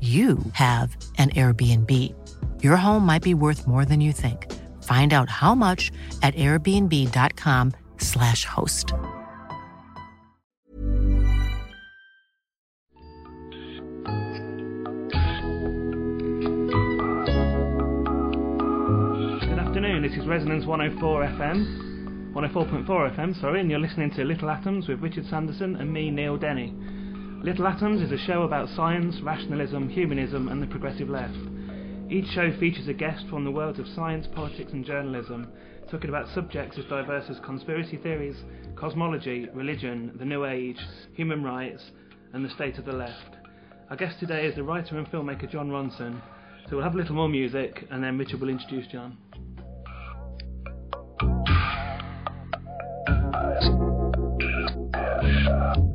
you have an Airbnb. Your home might be worth more than you think. Find out how much at airbnb.com/slash host. Good afternoon, this is Resonance 104 FM, 104.4 FM, sorry, and you're listening to Little Atoms with Richard Sanderson and me, Neil Denny. Little Atoms is a show about science, rationalism, humanism, and the progressive left. Each show features a guest from the worlds of science, politics, and journalism, talking about subjects as diverse as conspiracy theories, cosmology, religion, the New Age, human rights, and the state of the left. Our guest today is the writer and filmmaker Jon Ronson. So we'll have a little more music, and then Richard will introduce John. Well,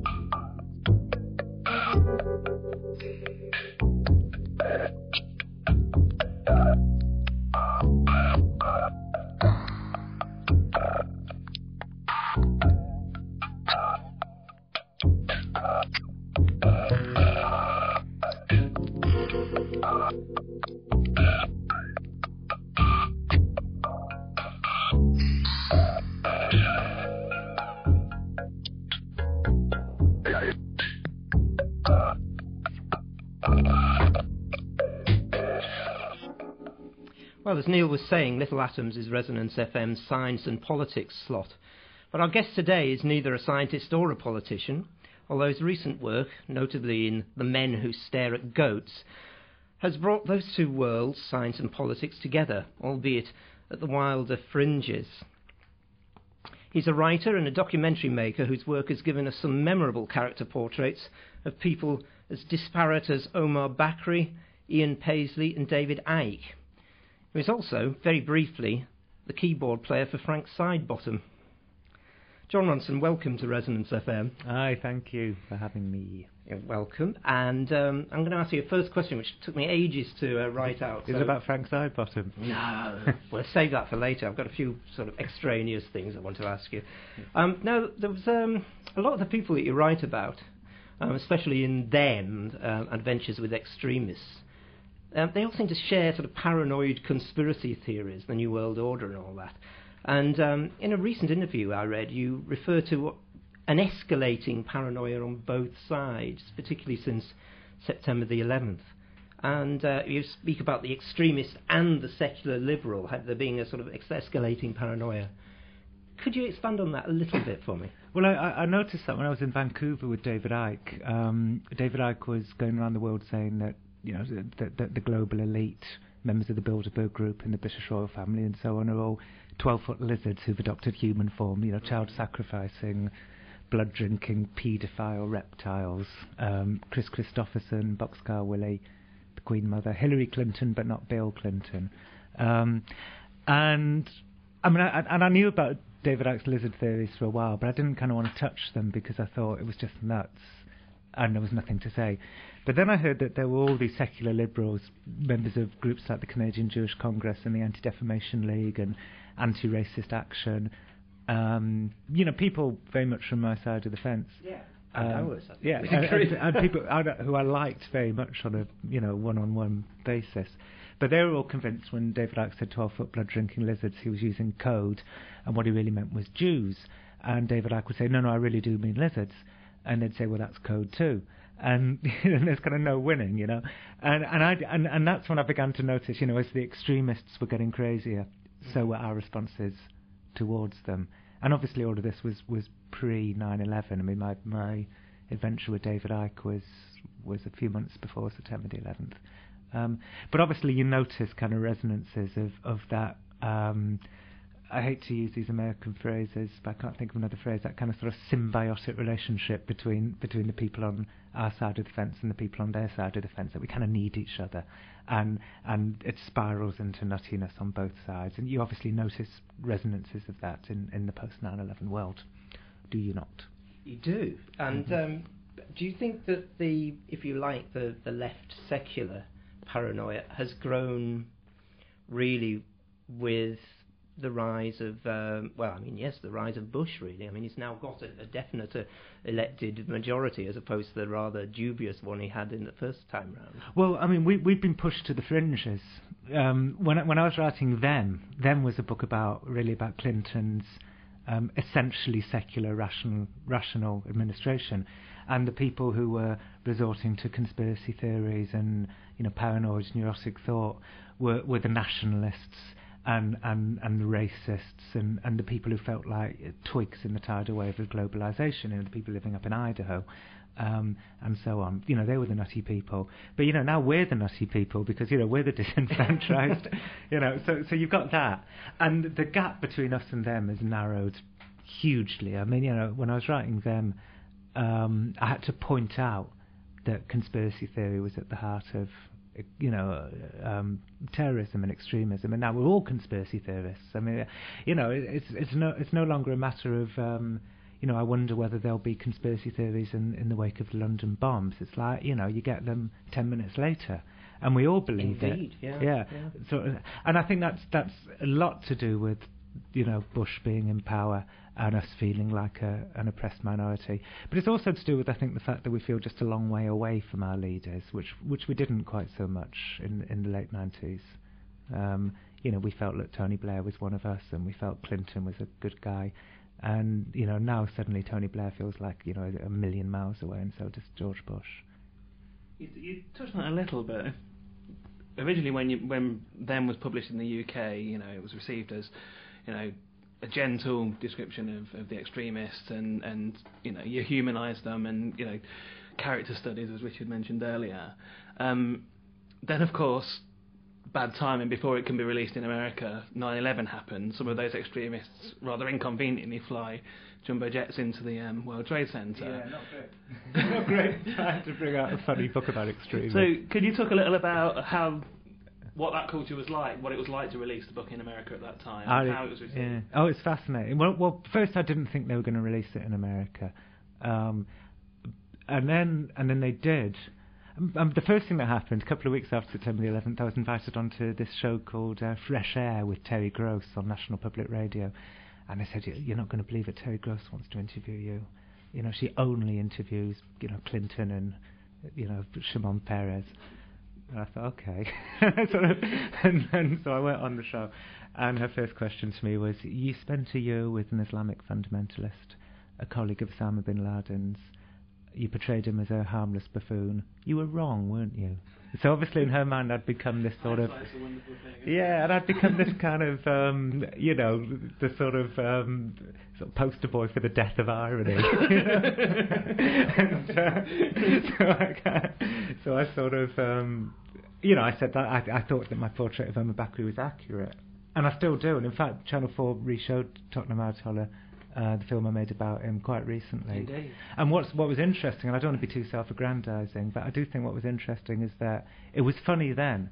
as Neil was saying, Little Atoms is Resonance FM's science and politics slot. But our guest today is neither a scientist or a politician, although his recent work, notably in The Men Who Stare at Goats, has brought those two worlds, science and politics, together, albeit at the wilder fringes. He's a writer and a documentary maker whose work has given us some memorable character portraits of people as disparate as Omar Bakri, Ian Paisley, and David Icke. He was also, very briefly, the keyboard player for Frank Sidebottom. Jon Ronson, welcome to Resonance FM. Hi, thank you for having me. You're welcome. And um, I'm going to ask you a first question, which took me ages to uh, write out. Is so it about Frank Sidebottom? No, we'll save that for later. I've got a few sort of extraneous things I want to ask you. Um, now, there was um, a lot of the people that you write about, um, especially in them, uh, Adventures with Extremists, um, they all seem to share sort of paranoid conspiracy theories, the New World Order and all that. And um, in a recent interview I read, you refer to an escalating paranoia on both sides, particularly since September the 11th. And uh, you speak about the extremist and the secular liberal, there being a sort of escalating paranoia. Could you expand on that a little bit for me? Well, I, I noticed that when I was in Vancouver with David Icke. Um, David Icke was going around the world saying that you know that the, the global elite, members of the Bilderberg Group and the British royal family and so on, are all 12-foot lizards who've adopted human form. You know, child sacrificing, blood drinking, paedophile reptiles. Um, Kris Kristofferson, Boxcar Willie, the Queen Mother, Hillary Clinton, but not Bill Clinton. Um, and I mean, I, and I knew about David Icke's lizard theories for a while, but I didn't kind of want to touch them because I thought it was just nuts, and there was nothing to say. But then I heard that there were all these secular liberals, members of groups like the Canadian Jewish Congress and the Anti-Defamation League and Anti-Racist Action. Um, you know, people very much from my side of the fence. Yeah. Um, yeah, and, and, and people I who I liked very much on a you know one-on-one basis. But they were all convinced when David Icke said 12-foot blood-drinking lizards, he was using code, and what he really meant was Jews. And David Icke would say, no, no, I really do mean lizards. And they'd say, well, that's code too. And, and there's kind of no winning, you know. And and I and, and that's when I began to notice, you know, as the extremists were getting crazier, so were our responses towards them. And obviously, all of this was was pre 9/11. I mean, my my adventure with David Icke was was a few months before September the 11th. Um, but obviously, you notice kind of resonances of of that. Um, I hate to use these American phrases, but I can't think of another phrase. That kind of sort of symbiotic relationship between between the people on our side of the fence and the people on their side of the fence. That we kind of need each other, and and it spirals into nuttiness on both sides. And you obviously notice resonances of that in in the post 9/11 world, do you not? You do. And um, do you think that the, if you like, the, the left secular paranoia has grown really with the rise of, um, well, I mean, yes, the rise of Bush, really. I mean, he's now got a, a definite uh, elected majority as opposed to the rather dubious one he had in the first time round. Well, I mean, we we've been pushed to the fringes. Um, when I, when I was writing them, them was a book about really about Clinton's um, essentially secular, rational rational administration, and the people who were resorting to conspiracy theories and you know paranoid, neurotic thought were were the nationalists and and and the racists and and the people who felt like twigs in the tidal wave of globalization, know, the people living up in Idaho. Um, and so on. You know, they were the nutty people. But, you know, now we're the nutty people because, you know, we're the disenfranchised. you know, so, so you've got that. And the gap between us and them has narrowed hugely. I mean, you know, when I was writing them, um, I had to point out that conspiracy theory was at the heart of, you know, um, terrorism and extremism. And now we're all conspiracy theorists. I mean, you know, it, it's it's no it's no longer a matter of, um, you know, I wonder whether there'll be conspiracy theories in in the wake of the London bombs. It's like, you know, you get them ten minutes later. And we all believe Indeed, it. yeah, yeah. yeah. So, and I think that's that's a lot to do with, you know, Bush being in power and us feeling like a, an oppressed minority. But it's also to do with, I think, the fact that we feel just a long way away from our leaders, which which we didn't quite so much in in the late 90s. Um, you know, we felt that Tony Blair was one of us, and we felt Clinton was a good guy. And you know, now suddenly Tony Blair feels like you know a million miles away, and so does George Bush. You, you touched on it a little bit. Originally, when you, when them was published in the UK, you know, it was received as, you know, a gentle description of, of the extremists, and and you know, you humanise them, and you know, character studies, as Richard mentioned earlier. Um, then, of course, bad timing before it can be released in America. 9/11 happened. Some of those extremists rather inconveniently fly jumbo jets into the um, World Trade Center. Yeah, not great. not great. Trying to bring out a funny book about extremism. So, could you talk a little about how what that culture was like, what it was like to release the book in America at that time, I- how it was received. yeah. Oh, it's fascinating. Well, well, first I didn't think they were going to release it in America, um, and then and then they did. Um, um, the first thing that happened, a couple of weeks after September the 11th, I was invited onto this show called uh, Fresh Air with Terry Gross on National Public Radio, and they said, "You- "You're not going to believe it. Terry Gross wants to interview you. You know, she only interviews, you know, Clinton and, you know, Shimon Peres." And I thought, okay. and, and so I went on the show, and her first question to me was, "You spent a year with an Islamic fundamentalist, a colleague of Osama bin Laden's. You portrayed him as a harmless buffoon. You were wrong, weren't you?" So obviously, in her mind, I'd become this sort of yeah, and I'd become this kind of, um, you know, the sort of, um, sort of poster boy for the death of irony. and, uh, so, I, so I sort of, um, you know, I said that I, I thought that my portrait of Omar Bakri was accurate, and I still do. And in fact, Channel Four reshowed Tottenham Ayatollah, uh, the film I made about him, quite recently. Indeed. And what's what was interesting, and I don't want to be too self-aggrandizing, but I do think what was interesting is that it was funny then,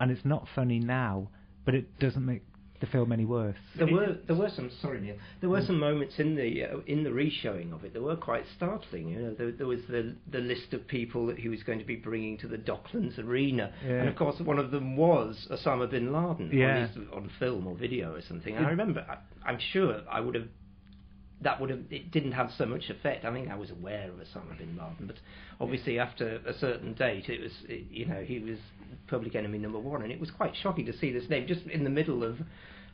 and it's not funny now, but it doesn't make the film any worse. There were there were some sorry Neil there were some moments in the uh, in the reshowing of it that were quite startling. You know there, there was the the list of people that he was going to be bringing to the Docklands Arena, Yeah. and of course one of them was Osama bin Laden Yeah. on, his, on film or video or something. And I remember I, I'm sure I would have that would have it didn't have so much effect. I think I was aware of Osama bin Laden, but obviously after a certain date, it was it, you know he was public enemy number one, and it was quite shocking to see this name just in the middle of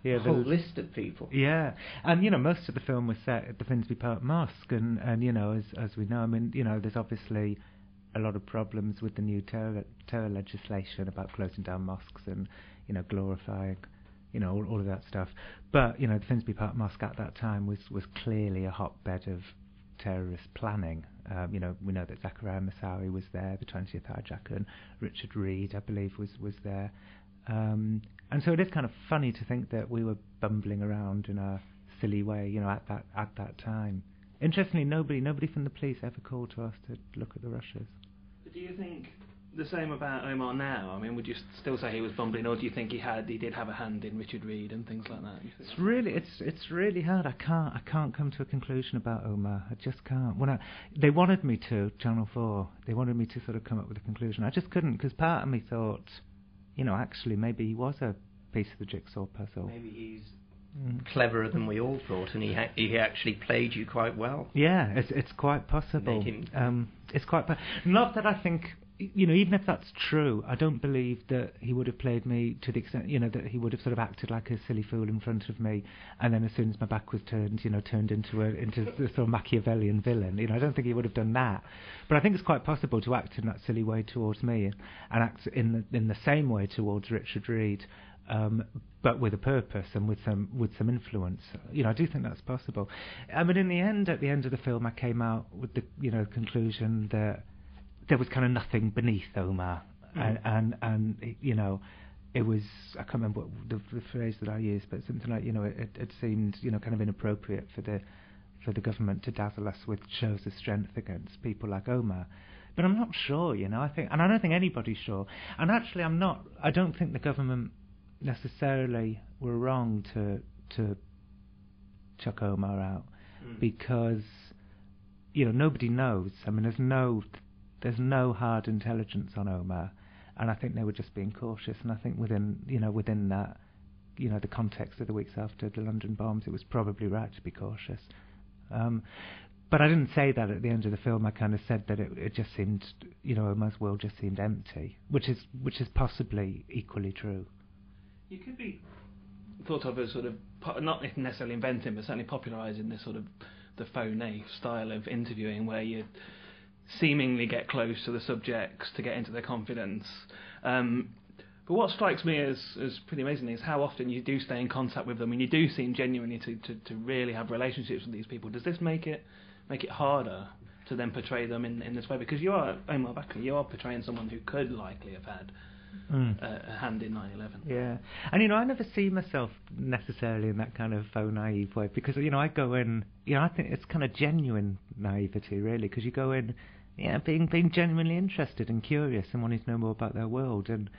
Yeah, a whole list of people. Yeah, and you know most of the film was set at the Finsbury Park Mosque, and and you know as as we know, I mean you know there's obviously a lot of problems with the new terror terror legislation about closing down mosques and you know glorifying you know all, all of that stuff. But you know the Finsbury Park Mosque at that time was was clearly a hotbed of terrorist planning. Um, you know we know that Zacarias Moussaoui was there, the 20th hijacker, and Richard Reid I believe was was there. Um, and so it is kind of funny to think that we were bumbling around in a silly way, you know, at that at that time. Interestingly, nobody nobody from the police ever called to us to look at the rushes. But do you think the same about Omar now? I mean, would you still say he was bumbling, or do you think he had he did have a hand in Richard Reid and things like that? It's really it's it's really hard. I can't I can't come to a conclusion about Omar. I just can't. When I they wanted me to Channel Four, they wanted me to sort of come up with a conclusion. I just couldn't because part of me thought, you know, actually maybe he was a piece of the jigsaw puzzle. Maybe he's Mm. cleverer than we all thought, and he ha- he actually played you quite well. Yeah, it's it's quite possible. Um, it's quite po- not that I think you know even if that's true, I don't believe that he would have played me to the extent you know that he would have sort of acted like a silly fool in front of me, and then as soon as my back was turned, you know, turned into a into the sort of Machiavellian villain. You know, I don't think he would have done that, but I think it's quite possible to act in that silly way towards me and act in the in the same way towards Richard Reid. Um, but with a purpose and with some with some influence. You know, I do think that's possible. I mean, in the end, at the end of the film, I came out with the you know conclusion that there was kind of nothing beneath Omar, mm-hmm. and, and and you know, it was I can't remember what the, the phrase that I used, but something like you know, it, it seemed you know kind of inappropriate for the for the government to dazzle us with shows of strength against people like Omar. But I'm not sure, you know. I think, and I don't think anybody's sure. And actually, I'm not. I don't think the government necessarily were wrong to to chuck Omar out mm. because you know nobody knows. I mean, there's no there's no hard intelligence on Omar, and I think they were just being cautious. And I think within you know within that you know the context of the weeks after the London bombs, it was probably right to be cautious. Um, but I didn't say that at the end of the film. I kind of said that it, it just seemed, you know, Omar's world just seemed empty, which is which is possibly equally true. You could be thought of as sort of not necessarily inventing, but certainly popularising this sort of the faux naif style of interviewing, where you seemingly get close to the subjects to get into their confidence. Um, but what strikes me as, as pretty amazing is how often you do stay in contact with them, and you do seem genuinely to, to, to really have relationships with these people. Does this make it make it harder to then portray them in, in this way? Because you are Omar Bakri, you are portraying someone who could likely have had Mm. hand in 9/11. Yeah, and you know, I never see myself necessarily in that kind of faux naive way because you know I go in, you know, I think it's kind of genuine naivety really because you go in, yeah, being being genuinely interested and curious and wanting to know more about their world and.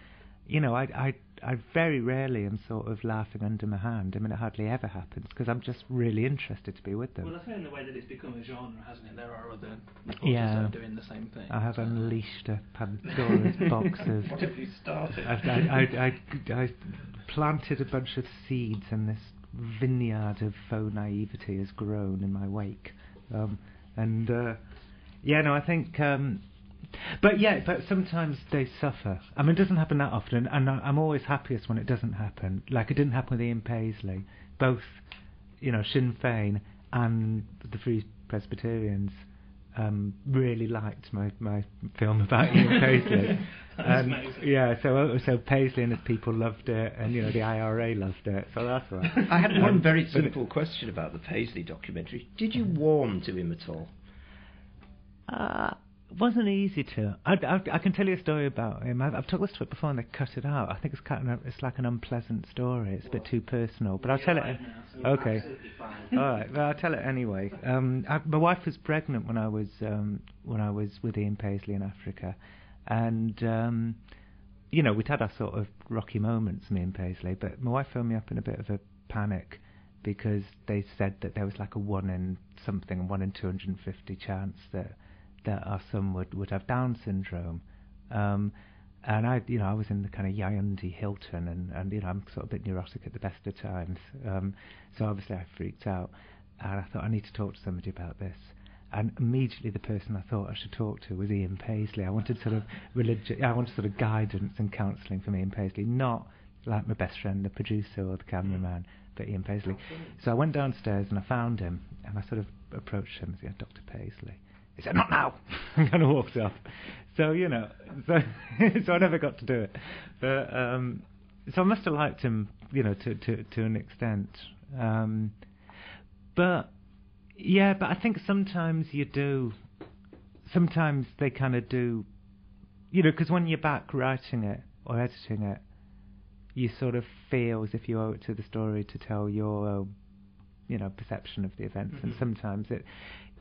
you know, I, I, I very rarely am sort of laughing under my hand. I mean, it hardly ever happens because I'm just really interested to be with them. Well, I say in the way that it's become a genre, hasn't it? There are other reporters Yeah. that are doing the same thing. I have unleashed a Pandora's box of. What have you started? I, I, I, I, I planted a bunch of seeds, and this vineyard of faux naivety has grown in my wake. Um, and uh, yeah, no, I think. Um, but yeah, but sometimes they suffer. I mean, it doesn't happen that often, and I, I'm always happiest when it doesn't happen. Like it didn't happen with Ian Paisley. Both, you know, Sinn Féin and the Free Presbyterians um, really liked my, my film about Ian Paisley. And, amazing. yeah, so so Paisley and his people loved it, and you know the IRA loved it. So that's right. I had Um, one very simple question about the Paisley documentary. Did you warm to him at all? Uh, it wasn't easy to. I, I, I can tell you a story about him. I've, I've talked this to it before, and they cut it out. I think it's kind of, it's like an unpleasant story. It's a bit too personal, but I'll tell it. Okay. All right. Well, I'll tell it anyway. Um, I, my wife was pregnant when I was um, when I was with Ian Paisley in Africa, and um, you know we'd had our sort of rocky moments, me and Paisley. But my wife phoned me up in a bit of a panic because they said that there was like a one in something, one in 250 chance that that our son would, would have Down syndrome. Um, and I, you know, I was in the kind of Yaoundé Hilton, and, and you know, I'm sort of a bit neurotic at the best of times. Um, so obviously I freaked out, and I thought I need to talk to somebody about this. And immediately the person I thought I should talk to was Ian Paisley. I wanted sort of religi- I wanted sort of guidance and counselling from Ian Paisley, not like my best friend, the producer or the cameraman, but Ian Paisley. So I went downstairs and I found him, and I sort of approached him and said, Dr. Paisley. He said, not now. and kind of walked off. So, you know, so, so I never got to do it. But, um, so I must have liked him, you know, to, to, to an extent. Um, but, yeah, but I think sometimes you do, sometimes they kind of do, you know, because when you're back writing it or editing it, you sort of feel as if you owe it to the story to tell your, own, you know, perception of the events. And Mhm. sometimes it,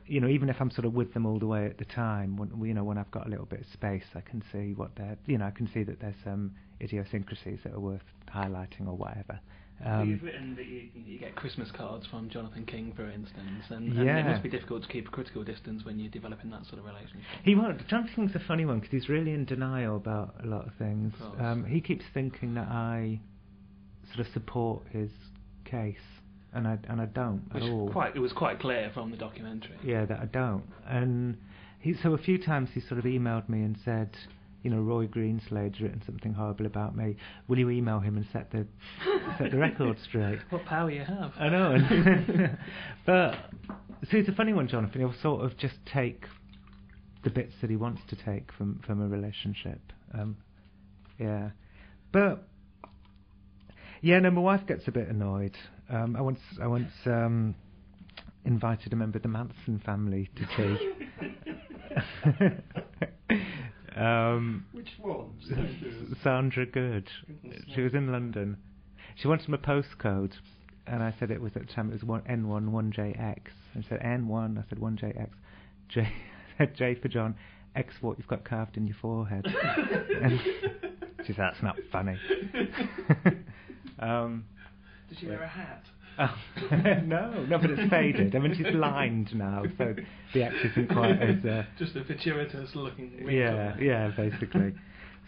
you know, even if I'm sort of with them all the way at the time, when you know, when I've got a little bit of space, I can see what they're, you know, I can see that there's some idiosyncrasies that are worth highlighting or whatever. Um, You've written that you, you get Christmas cards from Jonathan King, for instance, and, and Yeah. it must be difficult to keep a critical distance when you're developing that sort of relationship. He won't. Jonathan King's a funny one because he's really in denial about a lot of things. Of. Um, he keeps thinking that I sort of support his case, and I and I don't Which at all. quite it was quite clear from the documentary. Yeah, that I don't. And he so a few times he sort of emailed me and said, you know, Roy Greenslade's written something horrible about me. Will you email him and set the set the record straight? What power you have! I know. but so it's a funny one, Jonathan. He'll sort of just take the bits that he wants to take from from a relationship. Um, yeah, but yeah, no, my wife gets a bit annoyed. Um, I once I once um, invited a member of the Manson family to tea. um, Which one? Sandra Good. She was in London. She wanted my postcode, and I said it was at the time it was one N1 1JX. And she said N1. I said 1JX. J I said J for John. X for what you've got carved in your forehead. and she said that's not funny. um, Did she wear a hat? Oh, no, no, but it's faded. I mean, she's lined now, so the X isn't quite as. Uh, Just a fortuitous looking. yeah, yeah, basically.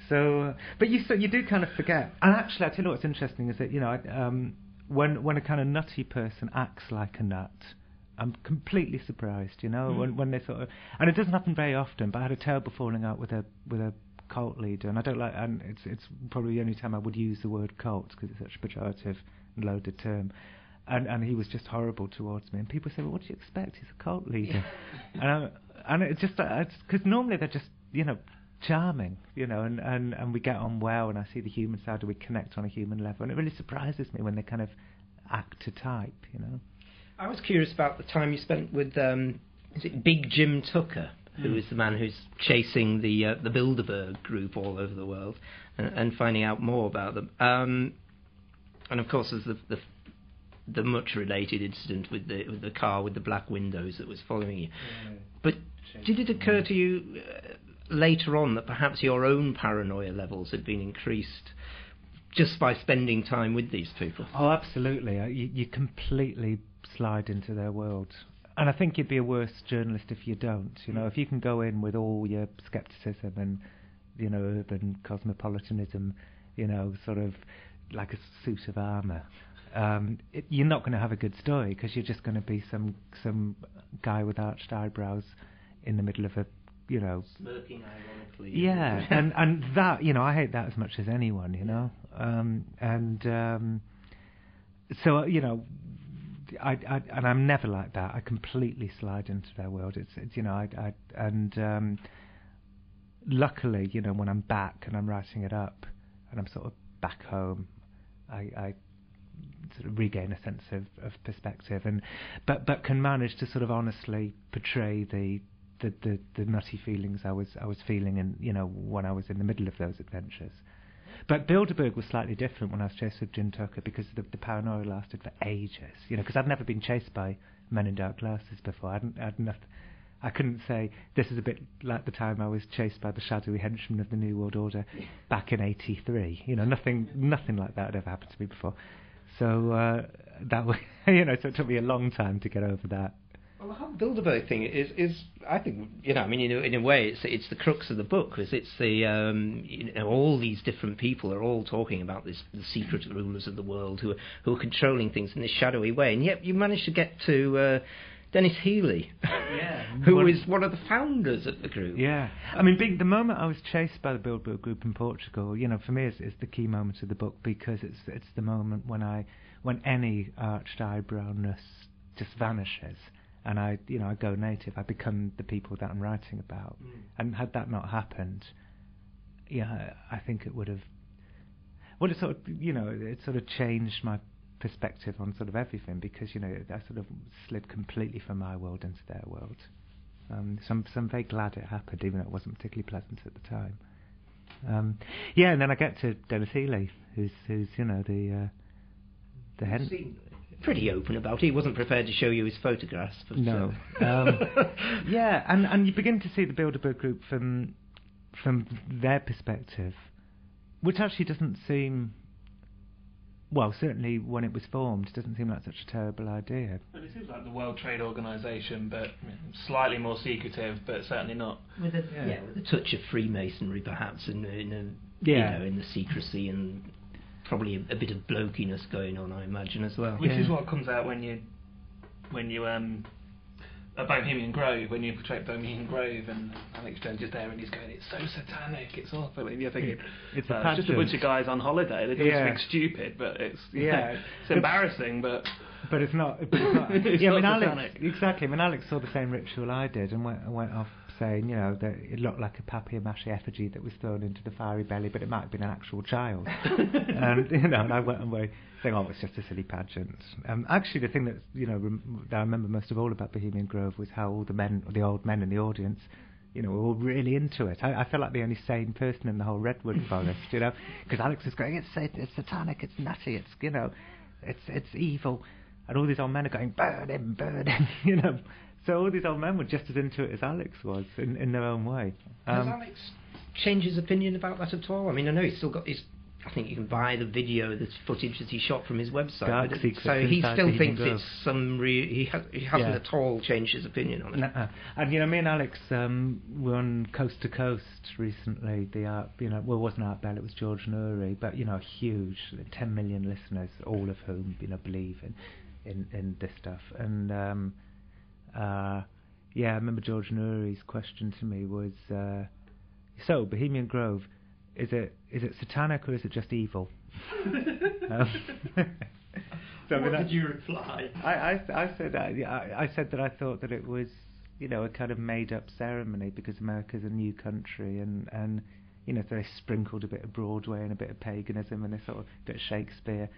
so, but you so you do kind of forget. And actually, I tell you what's interesting is that you know um, when when a kind of nutty person acts like a nut. I'm completely surprised, you know, Mm. when when they sort of, and it doesn't happen very often. But I had a terrible falling out with a with a cult leader, and I don't like, and it's it's probably the only time I would use the word cult because it's such a pejorative and loaded term. And and he was just horrible towards me. And people say, well, what do you expect? He's a cult leader. and I, and it just because normally they're just you know charming, you know, and, and and we get on well, and I see the human side, and we connect on a human level, and it really surprises me when they kind of act to type, you know. I was curious about the time you spent with um, is it Big Jim Tucker, who is the man who's chasing the uh, the Bilderberg group all over the world, and, and finding out more about them. Um, and of course, there's the, the the much related incident with the with the car with the black windows that was following you. But did it occur to you uh, later on that perhaps your own paranoia levels had been increased just by spending time with these people. Oh, absolutely. Uh, you, you completely slide into their world. And I think you'd be a worse journalist if you don't. You know, if you can go in with all your skepticism and, you know, urban cosmopolitanism, you know, sort of like a suit of armour, um, it, you're not going to have a good story because you're just going to be some some guy with arched eyebrows in the middle of a you know smirking ironically. Yeah, and and that you know I hate that as much as anyone, you know, um, and um, so uh, you know. I, I and I'm never like that. I completely slide into their world. It's, it's you know I, I and um, luckily you know when I'm back and I'm writing it up and I'm sort of back home, I, I sort of regain a sense of, of perspective and but but can manage to sort of honestly portray the the, the, the nutty feelings I was I was feeling and you know when I was in the middle of those adventures. But Bilderberg was slightly different when I was chased with Jim Tucker because the, the paranoia lasted for ages. You know, because I'd never been chased by men in dark glasses before. I hadn't, I'd not, I couldn't say this is a bit like the time I was chased by the shadowy henchmen of the New World Order back in '83. You know, nothing, nothing like that had ever happened to me before. So uh, that was, you know, so it took me a long time to get over that. Well, the whole Bilderberg thing is, is I think, you know, I mean, in a, in a way, it's it's the crux of the book, because it's the, um, you know, all these different people are all talking about this, the secret rulers of the world who are, who are controlling things in this shadowy way, and yet you manage to get to uh, Denis Healey, yeah, who well, is one of the founders of the group. Yeah, I mean, being, the moment I was chased by the Bilderberg group in Portugal, you know, for me, is, is the key moment of the book because it's it's the moment when I when any arched eyebrownness just vanishes and I, you know, I go native. I become the people that I'm writing about. Mm. And had that not happened, yeah, I think it would have. Well, it sort of, you know, it sort of changed my perspective on sort of everything because you know I sort of slid completely from my world into their world. Um, so, I'm, so I'm very glad it happened, even though it wasn't particularly pleasant at the time. Um, yeah, and then I get to Denis Healey, who's who's you know the uh, the hen pretty open about it. He wasn't prepared to show you his photographs. But, no. Uh, um, yeah, and and you begin to see the Bilderberg group from from their perspective, which actually doesn't seem. Well, certainly when it was formed, it doesn't seem like such a terrible idea. But it seems like the World Trade Organization, but slightly more secretive, but certainly not. With a yeah, yeah with a touch of Freemasonry, perhaps, in, in a, yeah. you know, in the secrecy and probably a, a, bit of blokiness going on, I imagine, as well. Which yeah. is what comes out when you when you um a Bohemian Grove when you portray Bohemian Grove and Alex Jones is there and he's going, it's so satanic, it's awful. And you're thinking, it's uh, just a bunch of guys on holiday. They're doing yeah. something stupid, but it's yeah, it's embarrassing, but but it's not. But it's not. it's yeah, not I mean, Alex, exactly. I mean, Alex saw the same ritual I did and went went off saying, you know, that it looked like a papier-mâché effigy that was thrown into the fiery belly, but it might have been an actual child. and you know, and I went away saying, oh, it's just a silly pageant. Um, actually, the thing that you know rem- that I remember most of all about Bohemian Grove was how all the men, the old men in the audience, you know, were all really into it. I, I felt like the only sane person in the whole redwood forest, you know, because Alex was going, it's it's satanic, it's nutty, it's you know, it's it's evil, and all these old men are going, burn him, burn him, you know. So all these old men were just as into it as Alex was in, in their own way. Um, Has Alex changed his opinion about that at all? I mean, I know he's still got his. I think you can buy the video, the footage that he shot from his website. Dark so he still thinks it's some. Re- he, ha- he hasn't yeah. at all changed his opinion on it. Nuh-uh. And you know, me and Alex um, were on Coast to Coast recently. The art, you know, well, it wasn't Art Bell, it was George Noory, but you know, huge, 10 million listeners, all of whom you know believe in in, in this stuff, and. Um, uh, yeah, I remember George Noory's question to me was, uh, "So, Bohemian Grove, is it is it satanic or is it just evil?" um, so what I mean, did you reply? I, I, I said I, I said that I thought that it was you know a kind of made up ceremony because America's a new country and and you know so they sprinkled a bit of Broadway and a bit of paganism and a sort of bit of Shakespeare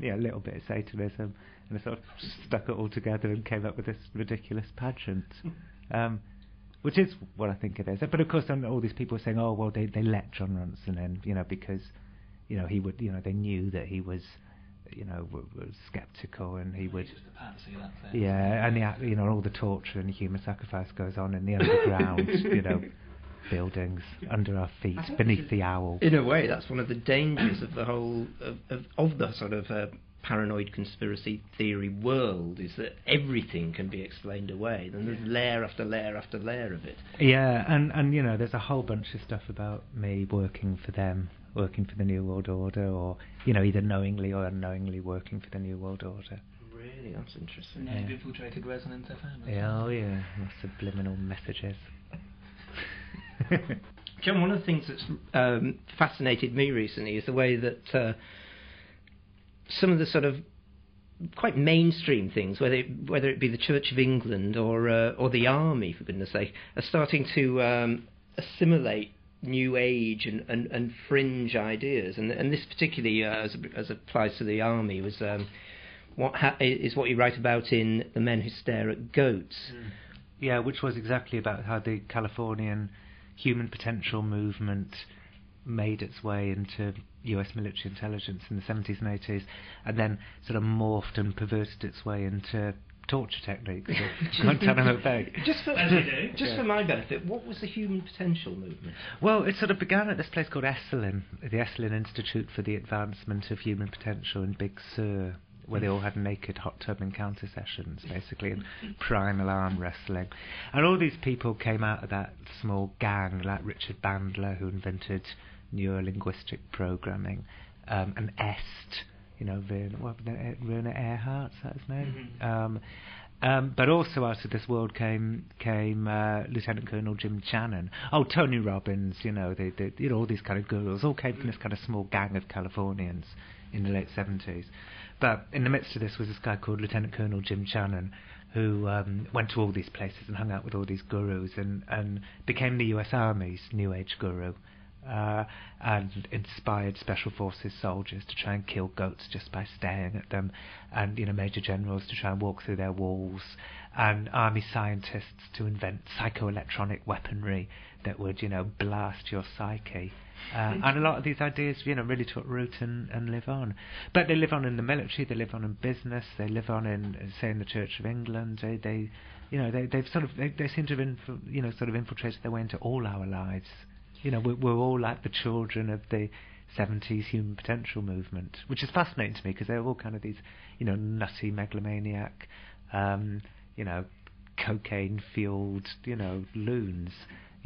yeah, a little bit of Satanism, and I sort of stuck it all together and came up with this ridiculous pageant. Um, which is what I think it is. But of course, all these people are saying, "Oh, well, they they let Jon Ronson in, you know, because you know he would, you know, they knew that he was, you know, w- was skeptical and he would, yeah, and the you know all the torture and the human sacrifice goes on in the underground, you know, buildings under our feet, beneath the owl. In a way, that's one of the dangers of the whole of, of, of the sort of uh, paranoid conspiracy theory world is that everything can be explained away. And there's layer after layer after layer of it. Yeah, and and you know, there's a whole bunch of stuff about me working for them, working for the New World Order, or you know, either knowingly or unknowingly working for the New World Order. Really, that's interesting. And you've infiltrated Resonance FM. as Yeah, oh yeah, subliminal messages. John, one of the things that's um, fascinated me recently is the way that uh, some of the sort of quite mainstream things, whether it, whether it be the Church of England or uh, or the army, for goodness sake, are starting to um, assimilate new age and, and, and fringe ideas. And and this particularly, uh, as as applies to the army, was um, what ha- is what you write about in The Men Who Stare at Goats. Yeah, which was exactly about how the Californian human potential movement made its way into US military intelligence in the 70s and 80s, and then sort of morphed and perverted its way into torture techniques at Guantanamo Bay. Just for, As you do. just for my benefit, what was the human potential movement? Well, it sort of began at this place called Esalen, the Esalen Institute for the Advancement of Human Potential in Big Sur, where they all had naked hot tub encounter sessions, basically, and primal arm wrestling. And all these people came out of that small gang, like Richard Bandler, who invented neurolinguistic programming, um, and EST, you know, Werner, what, Werner Erhard, is that his name? Um, um, but also out of this world came came uh, Lieutenant Colonel Jim Channon. Oh, Tony Robbins, you know, they, they, you know, all these kind of gurus all came from this kind of small gang of Californians in the late seventies. But in the midst of this was this guy called Lieutenant Colonel Jim Channon, who um, went to all these places and hung out with all these gurus and, and became the U.S. Army's New Age guru. Uh, and inspired special forces soldiers to try and kill goats just by staring at them, and you know major generals to try and walk through their walls, and army scientists to invent psychoelectronic weaponry that would you know blast your psyche. Uh, and a lot of these ideas, you know, really took root and, and live on. But they live on in the military, they live on in business, they live on in, say, in the Church of England. They, they you know, they, they've sort of, they, they seem to have, inf- you know, sort of infiltrated their way into all our lives. You know, we're, we're all like the children of the 70s human potential movement, which is fascinating to me because they're all kind of these, you know, nutty megalomaniac, um, you know, cocaine-fueled, you know, loons.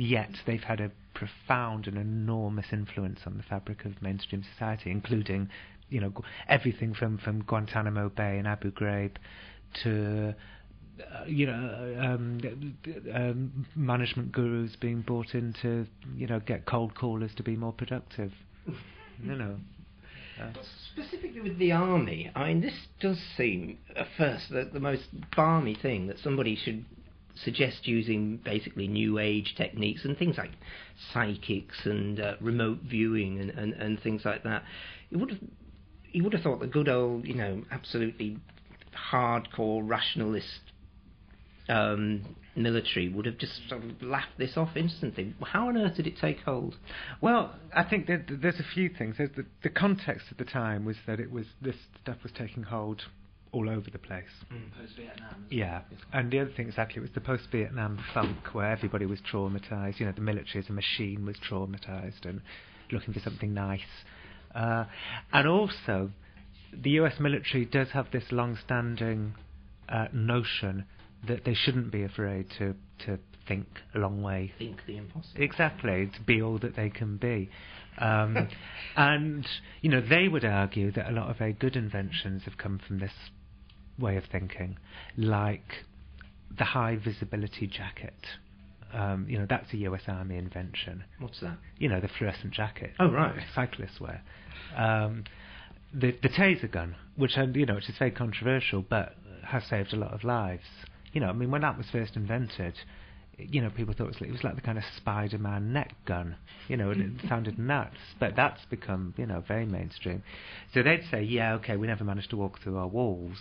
Yet they've had a profound and enormous influence on the fabric of mainstream society, including, you know, everything from, from Guantanamo Bay and Abu Ghraib to uh, you know, um, um, management gurus being brought in to, you know, get cold callers to be more productive. you know. Uh, Specifically with the army, I mean, this does seem at first the, the most balmy thing that somebody should suggest using basically new age techniques and things like psychics and uh, remote viewing and, and, and things like that. You would have you would have thought the good old, you know, absolutely hardcore rationalist um, military would have just sort of laughed this off instantly. How on earth did it take hold? Well, I think that there's a few things. There's the, the context at the time was that it was this stuff was taking hold all over the place. Post Vietnam. Yeah, and the other thing exactly was the post-Vietnam funk, where everybody was traumatized. You know, the military as a machine was traumatized and looking for something nice. Uh, and also, the U.S. military does have this long-standing uh, notion that they shouldn't be afraid to to think a long way Think the impossible. Exactly, to be all that they can be. Um, and, you know, they would argue that a lot of very good inventions have come from this way of thinking, like the high visibility jacket. Um, you know, that's a US Army invention. What's that? You know, the fluorescent jacket. Oh, right. Cyclists wear. Um, the, the taser gun, which, you know, which is very controversial, but has saved a lot of lives. You know, I mean, when that was first invented, you know, people thought it was, like, it was like the kind of Spider-Man neck gun, you know, and it sounded nuts. But that's become, you know, very mainstream. So they'd say, yeah, okay, we never managed to walk through our walls,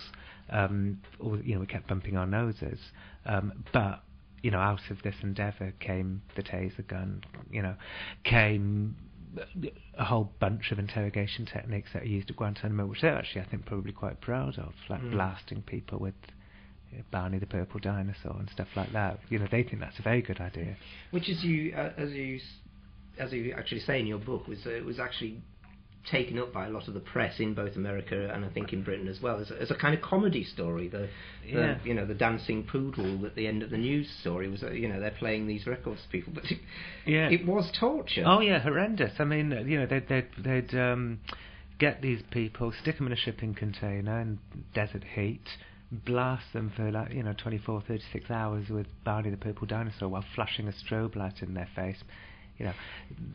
um, or you know, we kept bumping our noses, um, but you know, out of this endeavour came the taser gun, you know, came a whole bunch of interrogation techniques that are used at Guantanamo, which they're actually, I think, probably quite proud of, like Mm. blasting people with Barney the Purple Dinosaur and stuff like that. You know, they think that's a very good idea. Which, as you uh, as you as you actually say in your book, was uh, was actually taken up by a lot of the press in both America and I think in Britain as well as a, as a kind of comedy story. The, the Yeah. you know the dancing poodle at the end of the news story was uh, you know they're playing these records to people, but it, Yeah. it was torture. Oh yeah, horrendous. I mean, you know, they'd they'd, they'd um, get these people, stick them in a shipping container in desert heat, blast them for like you know 24, 36 hours with Barney the Purple Dinosaur while flashing a strobe light in their face. You know,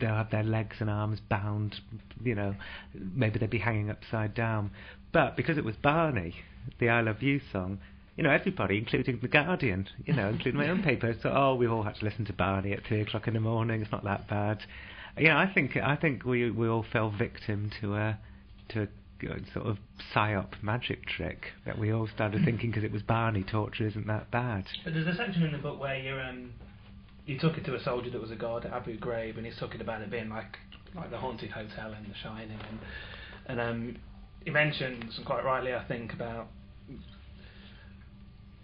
they'll have their legs and arms bound. You know, maybe they'd be hanging upside down. But because it was Barney, the I Love You song, you know, everybody, including the Guardian, you know, including my own paper, so oh, we've all had to listen to Barney at three o'clock in the morning. It's not that bad. You know, I think I think we we all fell victim to a to a good sort of psyop magic trick that we all started thinking because it was Barney, torture isn't that bad. But there's a section in the book where you're um you took it to a soldier that was a guard at Abu Ghraib, and he's talking about it being like like the haunted hotel in The Shining, and and um he mentions quite rightly I think about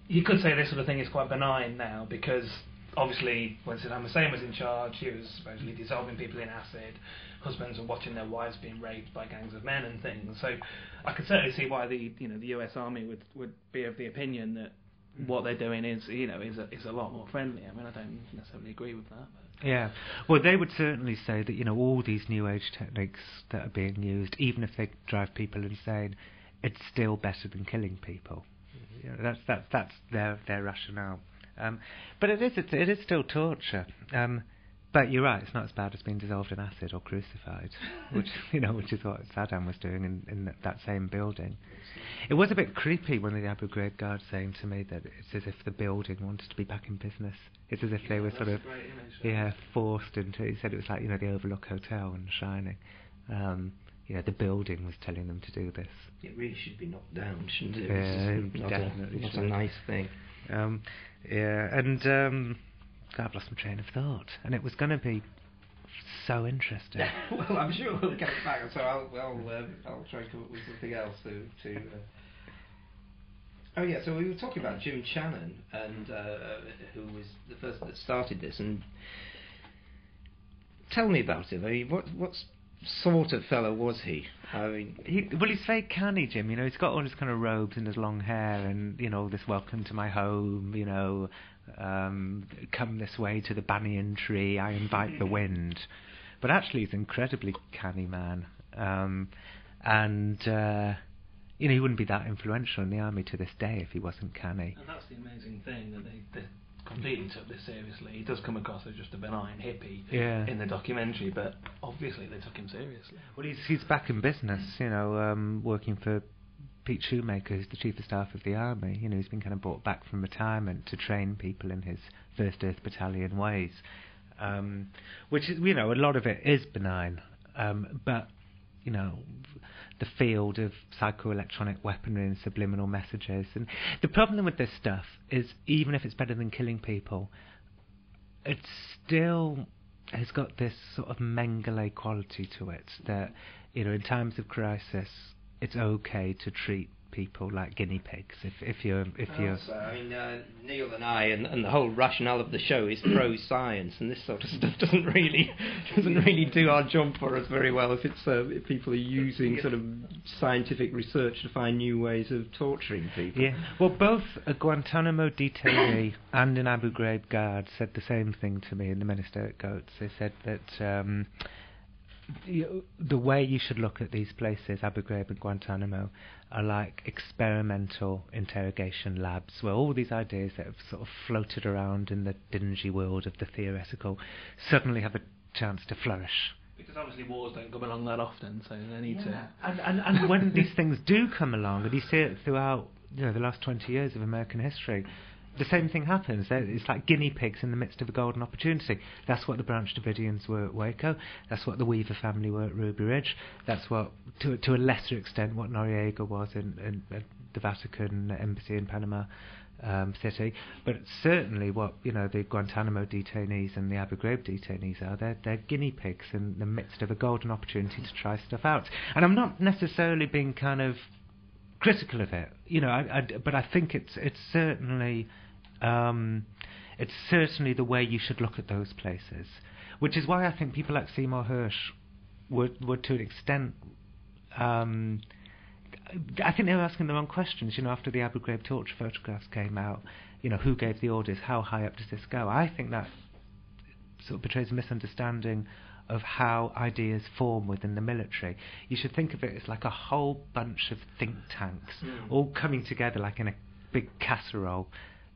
you could say this sort of thing is quite benign now because obviously when Saddam Hussein was in charge, he was supposedly dissolving people in acid. Husbands were watching their wives being raped by gangs of men and things. So I could certainly see why the you know the U.S. Army would would be of the opinion that mm. what they're doing is you know is a, is a lot more friendly. I mean I don't necessarily agree with that. But. Yeah, well, they would certainly say that you know all these new age techniques that are being used, even if they drive people insane, it's still better than killing people. Mm-hmm. You know, that's that's that's their their rationale. Um, but it is it's, it is still torture. Um, but you're right; it's not as bad as being dissolved in acid or crucified, which you know, which is what Saddam was doing in in that, same building. It was a bit creepy when the Abu Ghraib guard saying to me that it's as if the building wanted to be back in business. It's as if they were sort of yeah forced into. He said it was like you know the Overlook Hotel and Shining. Um, you know the building was telling them to do this. It really should be knocked down, shouldn't it? Yeah, It's it not, a, not a nice thing. Um, yeah, and um, God, I've lost my train of thought, and it was going to be so interesting. well, I'm sure we'll get it back. So I'll I'll, um, I'll try and come up with something else to to. Uh... Oh yeah, so we were talking about Jim Channon, and uh, who was the person that started this. And tell me about him. I mean, what what sort of fellow was he? I mean, He, well, he's very canny, Jim. You know, he's got all his kind of robes and his long hair, and you know, this "Welcome to my home." You know, um, come this way to the banyan tree. I invite the wind. But actually, he's an incredibly canny man, um, and uh, you know, he wouldn't be that influential in the army to this day if he wasn't canny. And that's the amazing thing that they, they completely took this seriously. He does come across as just a benign hippie Yeah. in the documentary, but obviously they took him seriously. Well, he's he's back in business, you know, um, working for Pete Schoomaker, who's the chief of staff of the army. You know, he's been kind of brought back from retirement to train people in his First Earth Battalion ways, um, which is, you know, a lot of it is benign, um, but you know, the field of psychoelectronic weaponry and subliminal messages, and the problem with this stuff is, even if it's better than killing people, it still has got this sort of Mengele quality to it that, you know, in times of crisis, it's okay to treat people like guinea pigs if if you're if you're Also, I mean, uh, Neil and I, and, and the whole rationale of the show is pro science, and this sort of stuff doesn't really doesn't really do our job for us very well if it's uh, if people are using sort of scientific research to find new ways of torturing people. Yeah, well, both a Guantanamo detainee and an Abu Ghraib guard said the same thing to me in the Men Who Stare at Goats. They said that um, you, the way you should look at these places, Abu Ghraib and Guantanamo, are like experimental interrogation labs where all these ideas that have sort of floated around in the dingy world of the theoretical suddenly have a chance to flourish. Because obviously wars don't come along that often, so they need to. And, and, and when these things do come along, and you see it throughout you know, the last 20 years of American history, the same thing happens. It's like guinea pigs in the midst of a golden opportunity. That's what the Branch Davidians were at Waco. That's what the Weaver family were at Ruby Ridge. That's what, to, to a lesser extent, what Noriega was in, in, uh the Vatican embassy in Panama um, City. But certainly what you know the Guantanamo detainees and the Abu Ghraib detainees are. They're, they're guinea pigs in the midst of a golden opportunity to try stuff out. And I'm not necessarily being kind of critical of it. You know, I, I, but I think it's it's certainly um, it's certainly the way you should look at those places, which is why I think people like Seymour Hersh were were to an extent. Um, I think they were asking the wrong questions. You know, after the Abu Ghraib torture photographs came out, you know, who gave the orders? How high up does this go? I think that sort of betrays a misunderstanding of how ideas form within the military. You should think of it as like a whole bunch of think tanks mm. all coming together like in a big casserole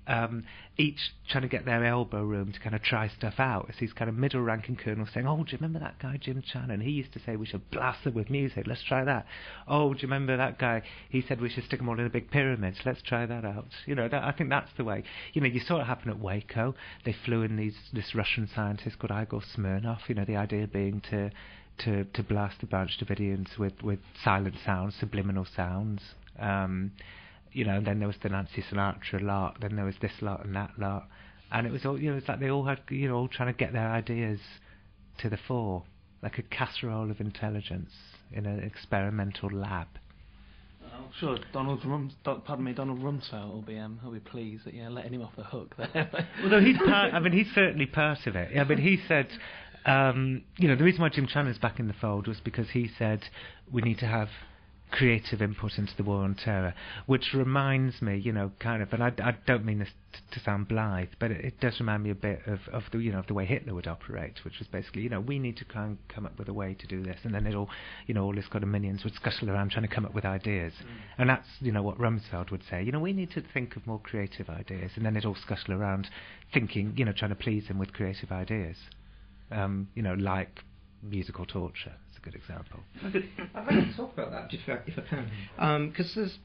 um, each trying to get their elbow room to kind of try stuff out. As these kind of middle ranking colonels saying, Oh, do you remember that guy Jim Channon? He used to say we should blast them with music. Let's try that. Oh, do you remember that guy? He said we should stick them all in a big pyramid. Let's try that out. You know, that, I think that's the way. You know, you saw it happen at Waco. They flew in these this Russian scientist called Igor Smirnov. You know, the idea being to to to blast the Branch Davidians with with silent sounds, subliminal sounds. Um, you know, then there was the Nancy Sinatra lot, then there was this lot and that lot, and it was all, you know, it's like they all had, you know, all trying to get their ideas to the fore, like a casserole of intelligence in an experimental lab. Oh, sure, Donald Rum, pardon me, Donald Rumsfeld will be um, he'll be pleased that yeah, letting him off the hook there. well, no, he's part. I mean, he's certainly part of it. Yeah, but he said, um, you know, the reason why Jim Channon's back in the fold was because he said we need to have creative input into the war on terror, which reminds me, you know, kind of, and I, I don't mean this t- to sound blithe, but it, it, does remind me a bit of, of the, you know, of the way Hitler would operate, which was basically, you know, we need to and come up with a way to do this, and then it all, you know, all his kind of minions would scuttle around trying to come up with ideas, mm. and that's, you know, what Rumsfeld would say, you know, we need to think of more creative ideas, and then it all scuttle around thinking, you know, trying to please him with creative ideas, um, you know, like musical torture good example. I'd like to talk about that if I, if I can, because um, there's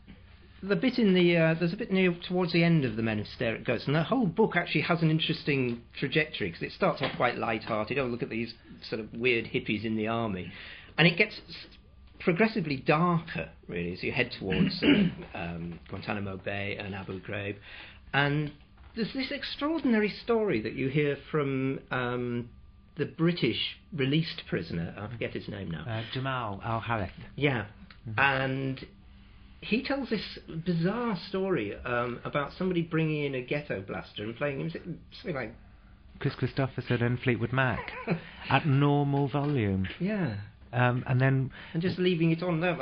the bit in the uh, there's a bit near towards the end of the Men Who Stare at Goats, and the whole book actually has an interesting trajectory because it starts off quite light-hearted. Oh, look at these sort of weird hippies in the army, and it gets progressively darker really as you head towards uh, um, Guantanamo Bay and Abu Ghraib, and there's this extraordinary story that you hear from um, the British released prisoner. I forget his name now. Uh, Jamal Al Harith. Yeah, mm-hmm. and he tells this bizarre story um, about somebody bringing in a ghetto blaster and playing him something like Kris Kristofferson and Fleetwood Mac at normal volume. Yeah. Um, and then and just leaving it on there,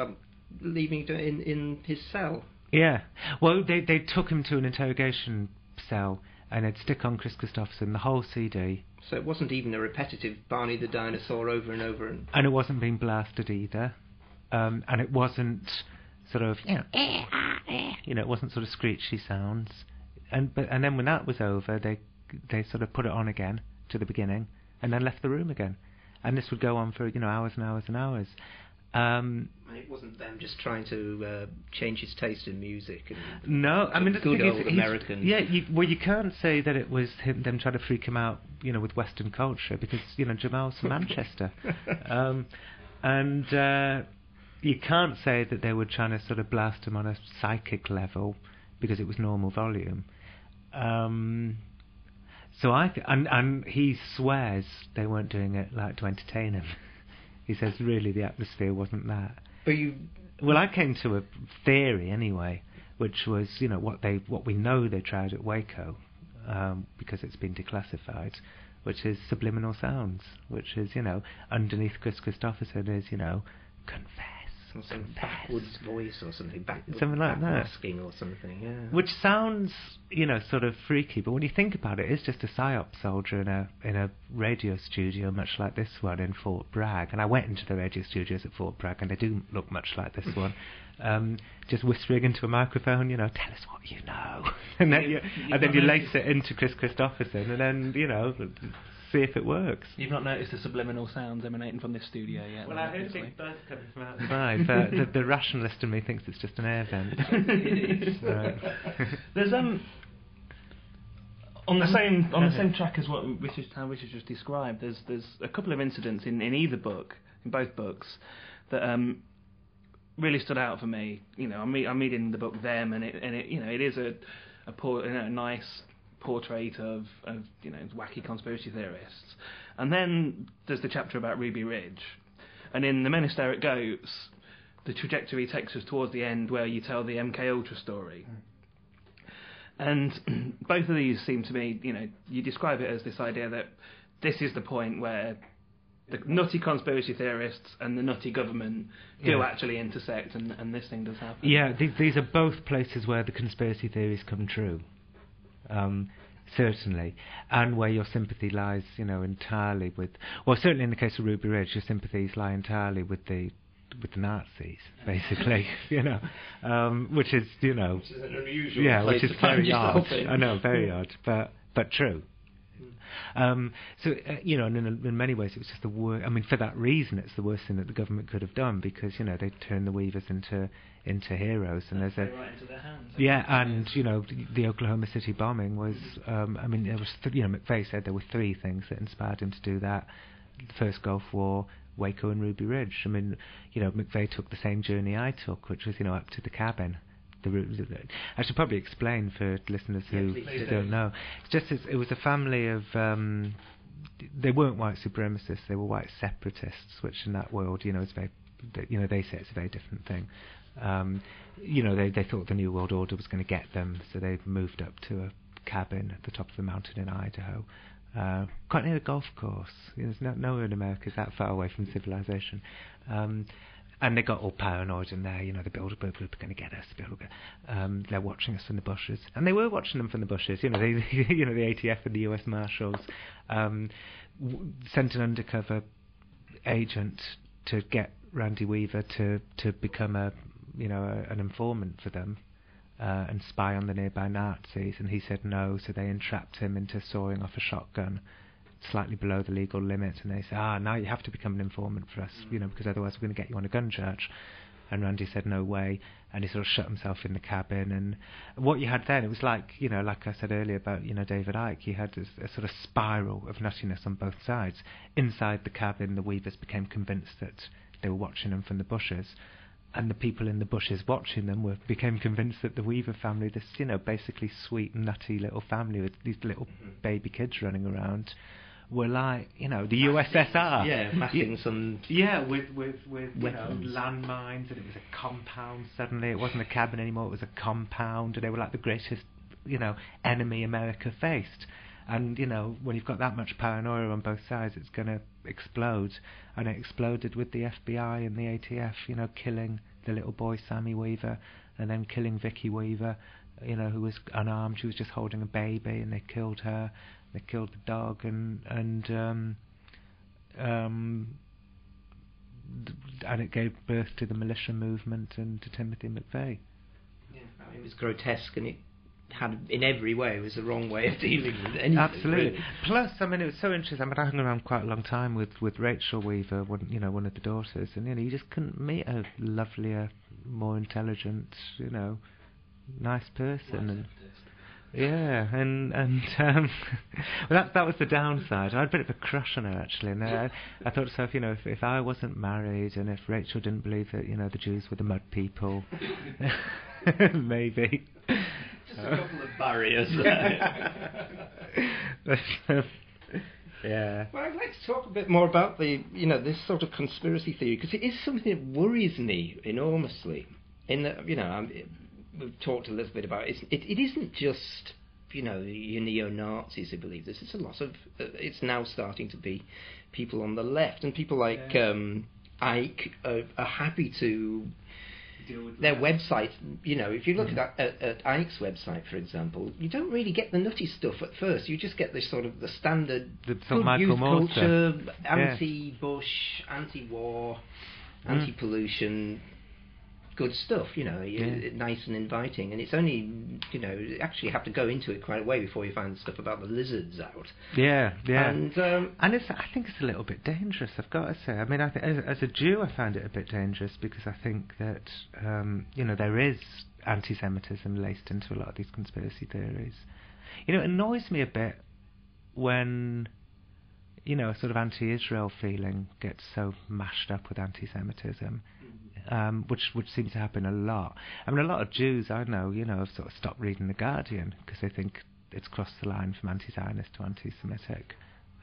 leaving it in in his cell. Yeah. Well, they they took him to an interrogation cell and they'd stick on Kris Kristofferson the whole CD so it wasn't even a repetitive Barney the dinosaur over and over. And, and it wasn't being blasted either. Um, and it wasn't sort of, you know, eh, ah, eh, you know, it wasn't sort of screechy sounds. And but and then when that was over, they they sort of put it on again to the beginning, and then left the room again. And this would go on for you know hours and hours and hours. Um, it wasn't them just trying to uh, change his taste in music. no, I mean the good thing old is, American. Yeah, you, well, you can't say that it was him, them trying to freak him out, you know, with Western culture because you know Jamal's from Manchester, um, and uh, you can't say that they were trying to sort of blast him on a psychic level because it was normal volume. Um, so I th- and and he swears they weren't doing it like to entertain him. He says really the atmosphere wasn't that. But you. Well, I came to a theory anyway, which was you know what they what we know they tried at Waco, um, because it's been declassified, which is subliminal sounds, which is you know underneath Kris Kristofferson is you know confess or some backwards voice or something, backward, something like that, masking or something. Yeah. Which sounds, you know, sort of freaky, but when you think about it, it's just a psyop soldier in a in a radio studio, much like this one in Fort Bragg. And I went into the radio studios at Fort Bragg, and they do look much like this one. Um, just whispering into a microphone, you know, tell us what you know, and then you, and then you lace it into Kris Kristofferson, and then you know, see if it works. You've not noticed the subliminal sounds emanating from this studio yet? Well, I heard things both coming from outside, but the, the rationalist in me thinks it's just an air vent. There's um on the same on the same track as what Richard how Richard just described. There's there's a couple of incidents in, in either book, in both books, that um really stood out for me. You know, I'm, re- I'm reading the book them, and it and it you know it is a a, poor, you know, a nice portrait of, of you know wacky conspiracy theorists. And then there's the chapter about Ruby Ridge, and in The Men Who Stare at the trajectory takes us towards the end where you tell the MK Ultra story. Hmm. And both of these seem to me, you know, you describe it as this idea that this is the point where the nutty conspiracy theorists and the nutty government do Yeah. actually intersect, and, and this thing does happen. Yeah, th- these are both places where the conspiracy theories come true. Um, certainly, and where your sympathy lies, you know, entirely with. Well, certainly in the case of Ruby Ridge, your sympathies lie entirely with the with the Nazis, basically. you know, um, which is you know, Which is an unusual yeah, which is very odd. I know, very odd, but but true. Um, so uh, you know, and in, in many ways, it was just the worst. I mean, for that reason, it's the worst thing that the government could have done because you know they turned the Weavers into into heroes, and there's a right into their hands. yeah, and you know the, the Oklahoma City bombing was. Um, I mean, there was th- you know McVeigh said there were three things that inspired him to do that: the first Gulf War, Waco, and Ruby Ridge. I mean, you know McVeigh took the same journey I took, which was you know up to the cabin. The, ru- the, I should probably explain for listeners who do. don't know. It's just as, it was a family of. Um, they weren't white supremacists; they were white separatists, which in that world, you know, is very. You know, they say it's a very different thing. Um, you know, they they thought the New World Order was going to get them, so they moved up to a cabin at the top of the mountain in Idaho, uh, quite near a golf course. You know, there's no, nowhere in America is that far away from civilization. Um, and they got all paranoid in there, you know, the Bilderberg group are going to get us. Bilderberg. Um, they're watching us from the bushes, and they were watching them from the bushes. You know, they, you know, the ATF and the U.S. Marshals um, w- sent an undercover agent to get Randy Weaver to to become a you know a, an informant for them uh, and spy on the nearby Nazis, and he said no, so they entrapped him into sawing off a shotgun slightly below the legal limit, and they said, ah, now you have to become an informant for us, you know, because otherwise we're going to get you on a gun charge. And Randy said no way, and he sort of shut himself in the cabin. And what you had then, it was like, you know, like I said earlier about, you know, David Icke, you had this, a sort of spiral of nuttiness on both sides. Inside the cabin, the Weavers became convinced that they were watching them from the bushes, and the people in the bushes watching them were became convinced that the Weaver family, this, you know, basically sweet, nutty little family with these little baby kids running around, were like, you know, the USSR. Yeah, massing some. Yeah, with with with you know, landmines, and it was a compound. Suddenly, it wasn't a cabin anymore; it was a compound, and they were like the greatest, you know, enemy America faced. And you know, when you've got that much paranoia on both sides, it's going to explode. And it exploded with the FBI and the ATF, you know, killing the little boy Sammy Weaver, and then killing Vicky Weaver, you know, who was unarmed. She was just holding a baby, and they killed her. They killed the dog, and and um, um, and it gave birth to the militia movement and to Timothy McVeigh. Yeah, I mean, it was grotesque and it had, in every way, it was the wrong way of dealing with anything. Absolutely. really. Plus, I mean, it was so interesting. I mean, I hung around quite a long time with, with Rachel Weaver, one, you know, one of the daughters, and you know, you just couldn't meet a lovelier, more intelligent, you know, nice person. And, yeah, and and um, well, that that was the downside. I had a bit of a crush on her actually, and I, I thought to myself, you know, if if I wasn't married and if Rachel didn't believe that you know the Jews were the mud people, maybe. Just a couple of barriers there. yeah. Well, I'd like to talk a bit more about the, you know, this sort of conspiracy theory because it is something that worries me enormously. In that, you know, I'm, we've talked a little bit about it. It, it isn't just, you know, your neo Nazis who believe this. It's a lot of. Uh, it's now starting to be people on the left and people like um, Icke are, are happy to their website, you know, if you look at, at, at Icke's website, for example, you don't really get the nutty stuff at first. You just get this sort of the standard The sort of good Michael youth Moore culture, stuff. anti-Bush, anti-war, Mm. anti-pollution, good stuff. You know, Yeah. nice and inviting. And it's only, you know, you actually have to go into it quite a way before you find stuff about the lizards out. Yeah, yeah. And um, And it's, I think it's a little bit dangerous. I've got to say. I mean, I th- as, as a Jew, I find it a bit dangerous because I think that um, you know there is anti-Semitism laced into a lot of these conspiracy theories. You know, it annoys me a bit when you know a sort of anti-Israel feeling gets so mashed up with anti-Semitism. Um, which which seems to happen a lot. I mean, a lot of Jews I know, you know, have sort of stopped reading the Guardian because they think it's crossed the line from anti-Zionist to anti-Semitic.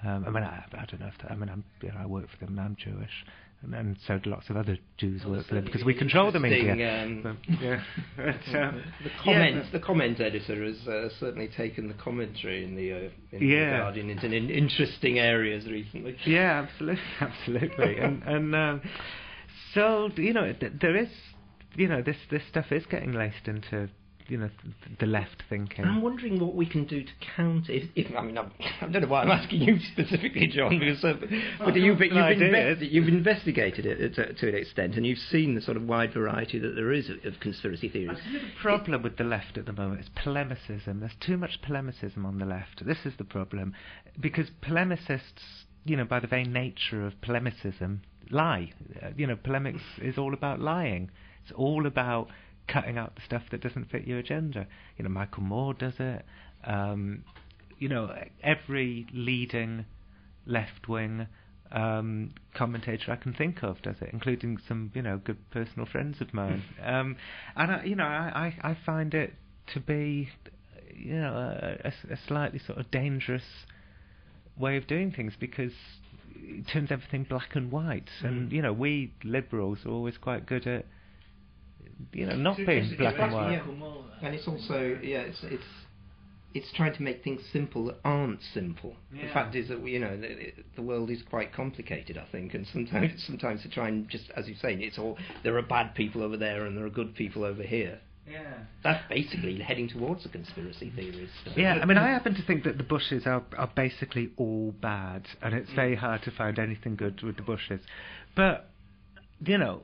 Um, I mean, I, I don't know if that, I mean, I'm, you know, I work for them and I'm Jewish, and, and so do lots of other Jews Well, work for them because we control the media. um, But, yeah, but, um, the yeah, the comment editor has uh, certainly taken the commentary in the, uh, in Yeah. the Guardian into in interesting areas recently. Yeah, absolutely, absolutely, and and so you know th- there is, you know, this this stuff is getting laced into, you know, th- the left thinking. I'm wondering what we can do to counter. If, if I mean, I'm, I don't know why I'm asking you specifically, Jon, because uh, but you've, you've, got an investi- you've investigated it to, to an extent, and you've seen the sort of wide variety that there is of, of conspiracy theories. The problem with the left at the moment is polemicism. There's too much polemicism on the left. This is the problem, because polemicists, you know, by the very nature of polemicism, lie. Uh, you know, polemics is all about lying. It's all about cutting out the stuff that doesn't fit your agenda. You know, Michael Moore does it. Um, you know, every leading left-wing um, commentator I can think of does it, including some, you know, good personal friends of mine. um, and I, you know, I, I, I find it to be, you know, a, a- a slightly sort of dangerous way of doing things because it turns everything black and white. And mm. you know, we liberals are always quite good at, you know, not being black and white. Yeah. And it's also yeah, it's it's it's trying to make things simple that aren't simple. The fact is that you know the, the world is quite complicated, I think, and sometimes sometimes to try and just as you say, it's all there are bad people over there and there are good people over here. Yeah. That's basically heading towards the conspiracy theorist. Yeah, I mean, I happen to think that the Bushes are, are basically all bad, and it's very mm. hard to find anything good with the Bushes. But, you know,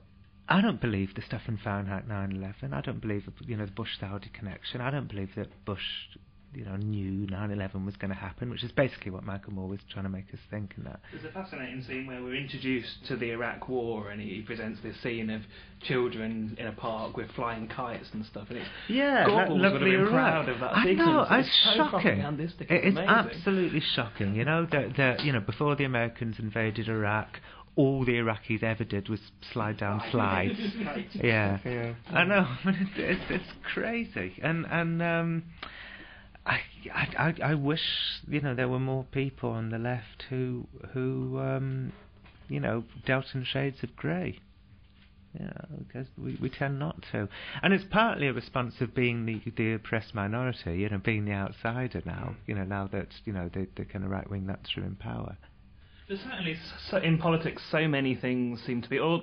I don't believe the stuff in Fahrenheit 9/11. I don't believe you know the Bush-Saudi connection. I don't believe that Bush, you know, knew 9/11 was going to happen, which is basically what Michael Moore was trying to make us think in that. There's a fascinating scene where we're introduced to the Iraq War, and he presents this scene of children in a park with flying kites and stuff, and it's Yeah, Goebbels lo- would have lovely been Iraq. proud of that I sequence. know, It's it's so shocking. propagandistic, It it's amazing. absolutely shocking. You know that that you know before the Americans invaded Iraq, all the Iraqis ever did was slide down slides. yeah. Yeah. I know. It's, it's it's crazy, and and um, I, I I wish you know there were more people on the left who who um, you know dealt in shades of grey. You know, because we, we tend not to, and it's partly a response of being the the oppressed minority. You know, being the outsider now. You know, now that you know the the kind of right wing that's thrown in power. There's certainly so, in politics so many things seem to be. Or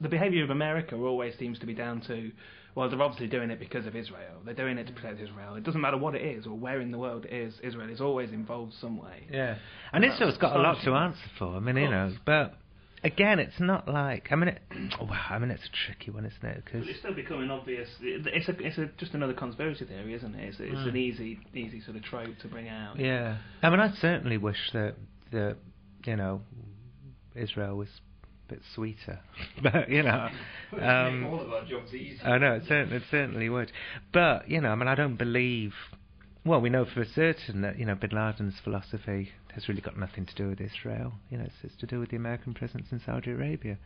the behaviour of America always seems to be down to. Well, they're obviously doing it because of Israel. They're doing it to protect Israel. It doesn't matter what it is or where in the world it is. Israel is always involved some way. Yeah, and Israel's got a lot to answer for. I mean, you know, but again, it's not like I mean, it, well, I mean, it's a tricky one, isn't it? Because it's still becoming obvious. It's a, it's a, just another conspiracy theory, isn't it? It's, it's Mm. an easy, easy sort of trope to bring out. yeah, I mean, I certainly wish that that you know Israel was bit sweeter, but you know. Um, all of our jobs easy. I know it certainly, it certainly would, but you know, I mean, I don't believe. Well, we know for certain that you know Bin Laden's philosophy has really got nothing to do with Israel. You know, it's, it's to do with the American presence in Saudi Arabia.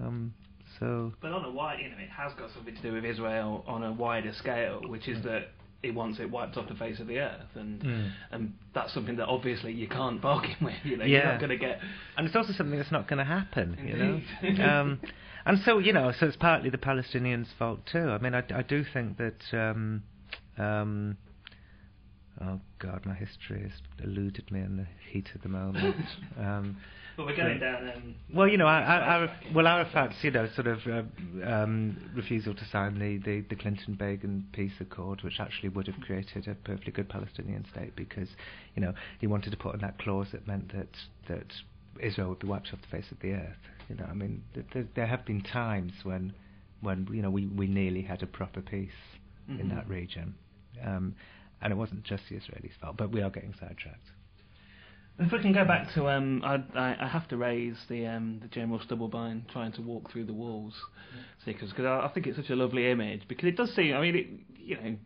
Um, so But on a wide, you know, it has got something to do with Israel on a wider scale, which is that it wants it wiped off the face of the earth, and Mm. and that's something that obviously you can't bargain with. You know, Yeah. you're not going to get. and it's also something that's not going to happen. You know, um, and so you know, so it's partly the Palestinians' fault too. I mean, I, I do think that. Um, um, oh God, my history has eluded me in the heat of the moment. But we're going down. Um, Well, you know, I, I, Araf- well, Arafat's, you know, sort of uh, um, refusal to sign the, the, the Clinton-Begin peace accord, which actually would have created a perfectly good Palestinian state, because, you know, he wanted to put in that clause that meant that that Israel would be wiped off the face of the earth. You know, I mean, th- th- there have been times when, when you know, we, we nearly had a proper peace in Mhm. that region, um, and it wasn't just the Israelis' fault, but we are getting sidetracked. If we can go back to, um, I, I, I have to raise the um, the General Stubblebine trying to walk through the walls, because I, I think it's such a lovely image because it does seem. I mean, it, you know,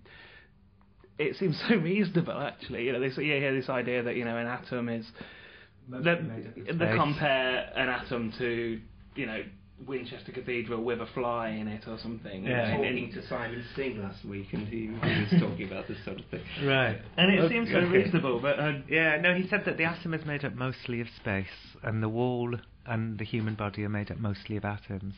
it seems so reasonable actually. You know, this yeah, yeah, this idea that you know an atom is Mostly they, made up of they compare an atom to you know Winchester Cathedral with a fly in it or something. Yeah. Talking to Simon Singh last week, and he, he was talking about this sort of thing. Right. and it Okay. seems very reasonable, but uh, Yeah, no, he said that the atom is made up mostly of space, and the wall and the human body are made up mostly of atoms.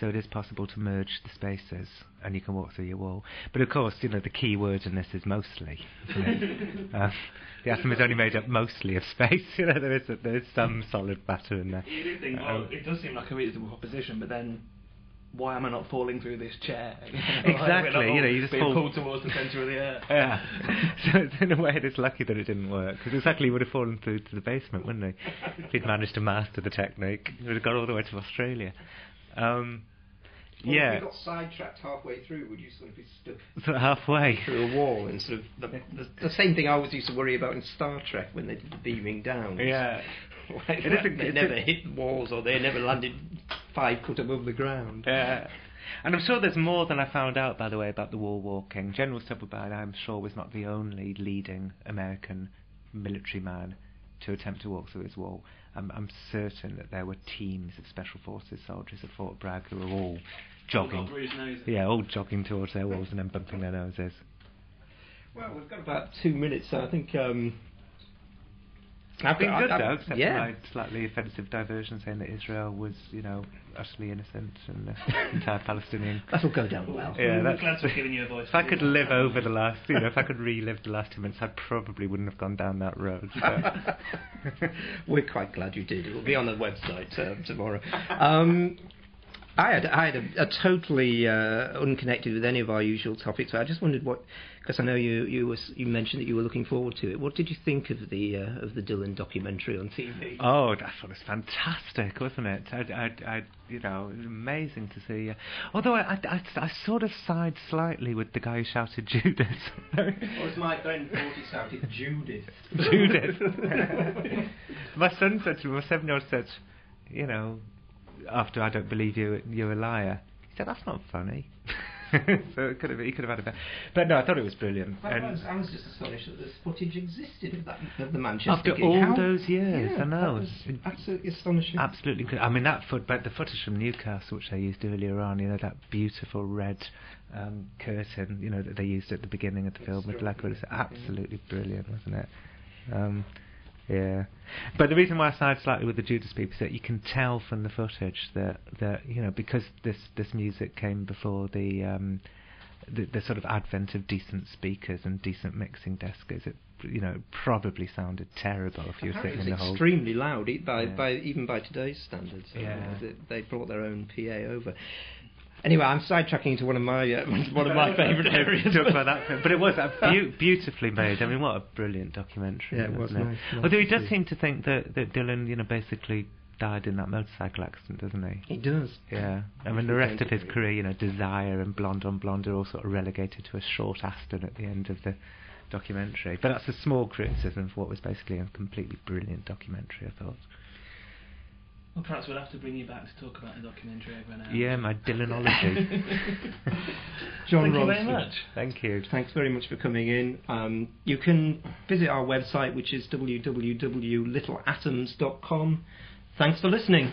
So it is possible to merge the spaces, and you can walk through your wall. But of course, you know, the key word in this is mostly. Isn't it? uh, the atom is only made up mostly of space. You know, there is a, there is some solid matter in there. you do think, well, Um, it does seem like a reasonable proposition, but then why am I not falling through this chair? Exactly, you know, you just being fall- pulled towards the centre of the earth. Yeah. so in a way, it is lucky that it didn't work because exactly he would have fallen through to the basement, wouldn't he? If he'd managed to master the technique, he would have got all the way to Australia. Um, Well, yeah, If you got sidetracked halfway through, would you sort of be stuck sort of halfway. through a wall and sort of the, the, the same thing I always used to worry about in Star Trek when they did the beaming down. Yeah. like, It is a- they never a- hit walls or they never landed five foot above the ground. Yeah. And I'm sure there's more than I found out, by the way, about the wall walking. General Stubblebine, I'm sure, was not the only leading American military man to attempt to walk through his wall. I'm, I'm certain that there were teams of Special Forces soldiers at Fort Bragg who were all jogging. Got. Yeah, all jogging towards their walls and then bumping their noses. Well, we've got about two minutes, so I think. Um, I've been I- good I- though, except yeah. for my slightly offensive diversion saying that Israel was, you know, utterly innocent and the entire Palestinian. That'll go down well. Yeah, I'm that's. glad to have given you a voice. If I could live over the last, you know, if I could relive the last two minutes, I probably wouldn't have gone down that road. But We're quite glad you did. It will be on the website uh, tomorrow. Um, I had, I had a, a totally uh, unconnected with any of our usual topics. so I just wondered what, because I know you you, was, you mentioned that you were looking forward to it. What did you think of the uh, of the Dylan documentary on TV? oh, that was fantastic, wasn't it? I, I, I you know, it was amazing to see. Uh, although I, I, I, I sort of sighed slightly with the guy who shouted Judas. Well, as my friend thought he shouted Judith. Judith. my son said to me, my seven-year-old said, you know, after I don't believe you, you're a liar. He said, that's not funny. so it could have, he could have had a better. But no, I thought it was brilliant. I was, I was just astonished that this footage existed of that of the Manchester after gig. all How- those years, yeah, I know. was absolutely astonishing. Absolutely. I mean that foot, but the footage from Newcastle, which they used earlier on, you know, that beautiful red um, curtain, you know, that they used at the beginning of the film with Black was absolutely brilliant, wasn't it? Um, yeah, but the reason why I side slightly with the Judas people is that you can tell from the footage that that you know because this this music came before the um, the, the sort of advent of decent speakers and decent mixing desks, it you know it probably sounded terrible if you were sitting in the whole extremely loud, by, Yeah. by even by today's standards. Yeah. they brought their own PA over. Anyway, I'm sidetracking into one of my uh, one of my favourite areas. talk about that film. But it was beau- beautifully made. I mean, what a brilliant documentary. Yeah, it was wasn't nice, nice Although he does see. seem to think that, that Dylan, you know, basically died in that motorcycle accident, doesn't he? He does. Yeah. I mean, the rest of his career, you know, Desire and Blonde on Blonde are all sort of relegated to a short Aston at the end of the documentary. But that's a small criticism for what was basically a completely brilliant documentary, I thought. Well, perhaps we'll have to bring you back to talk about the documentary over an hour. Yeah, my Dylanology. Jon Thank you very much. Thank you. Thanks very much for coming in. Um, you can visit our website, which is www.littleatoms.com. Thanks for listening.